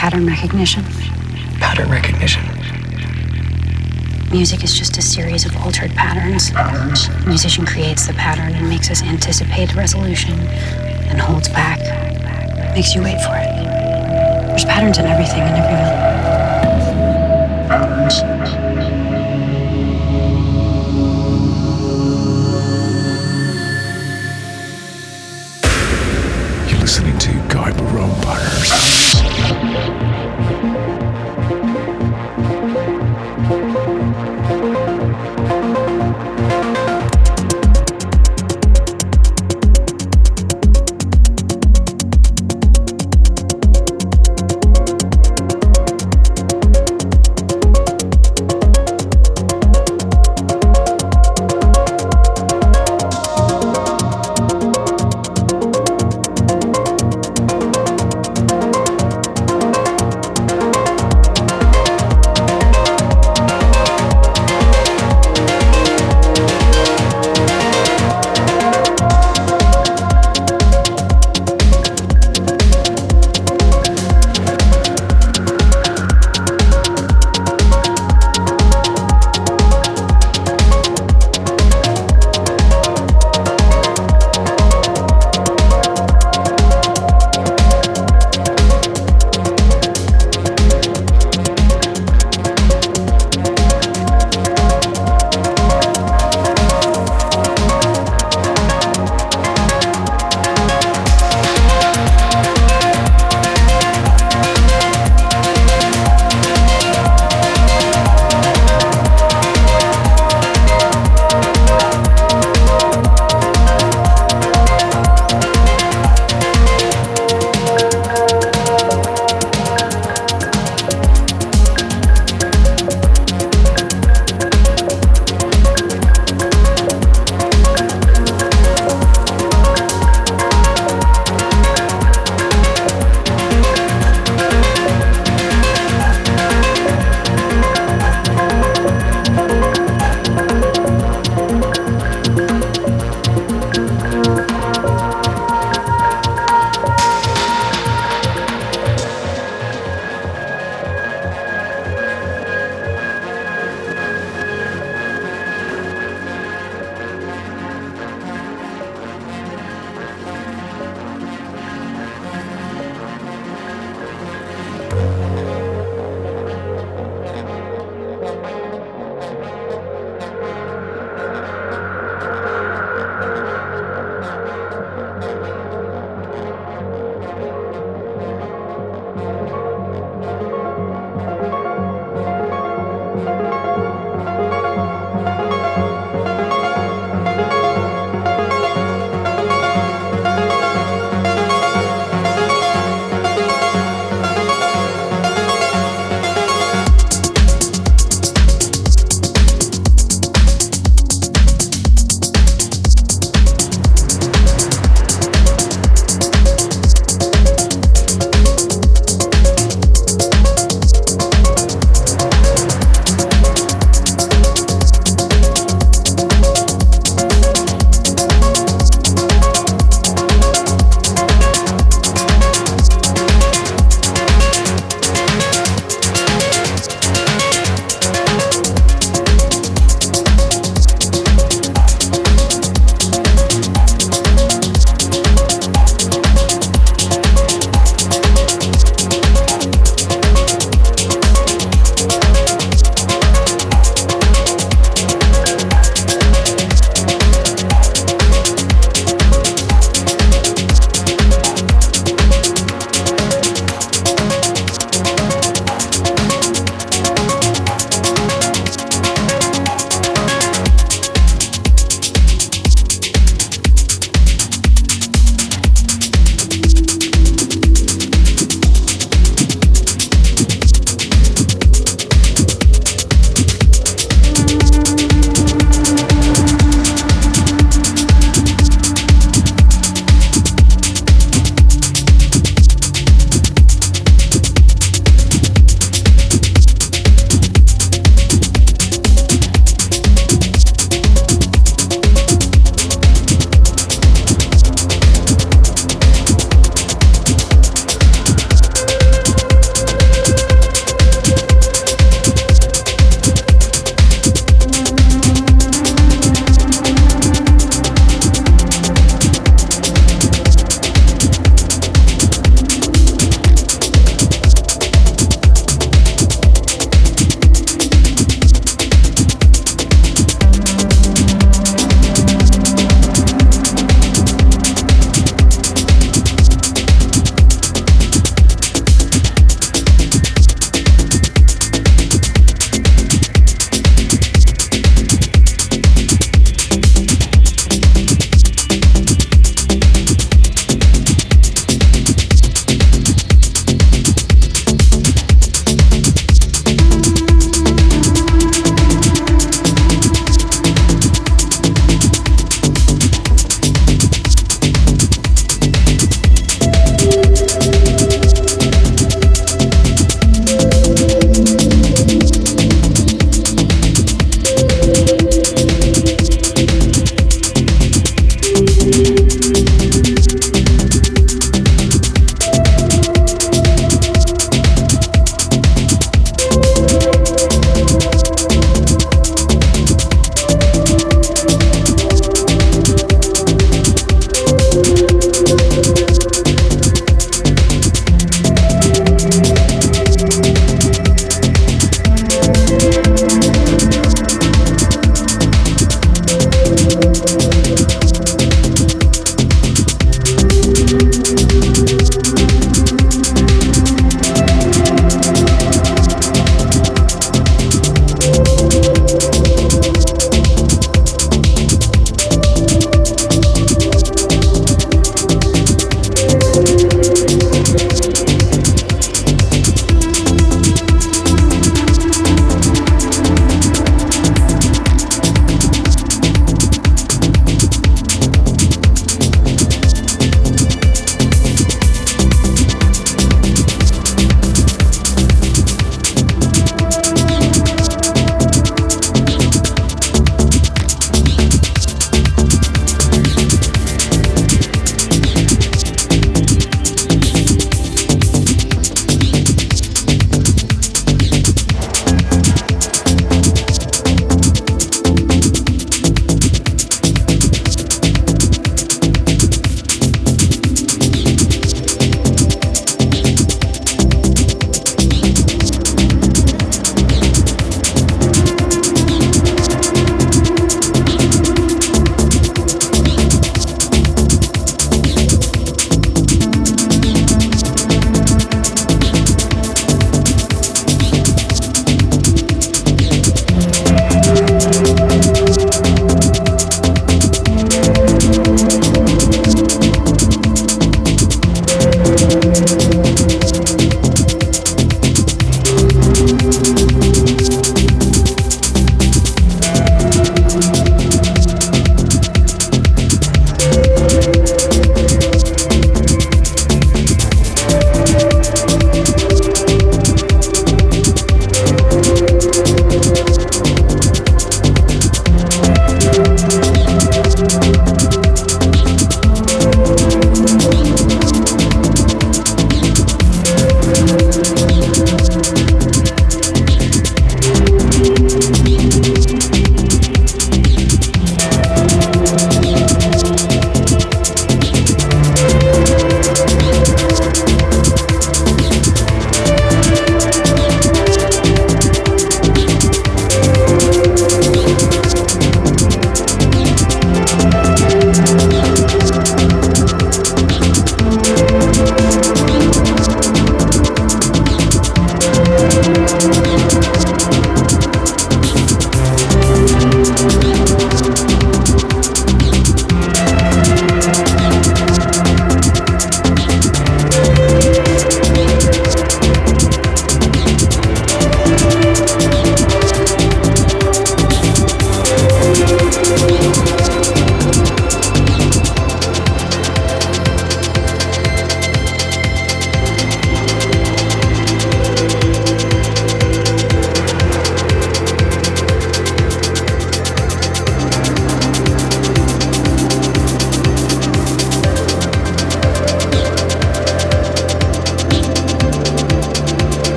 pattern recognition. Pattern recognition. Music is just a series of altered patterns. The musician creates the pattern and makes us anticipate resolution and holds back, makes you wait for it. There's patterns in everything and everyone. Patterns. You're listening to Guy Barone Thank you.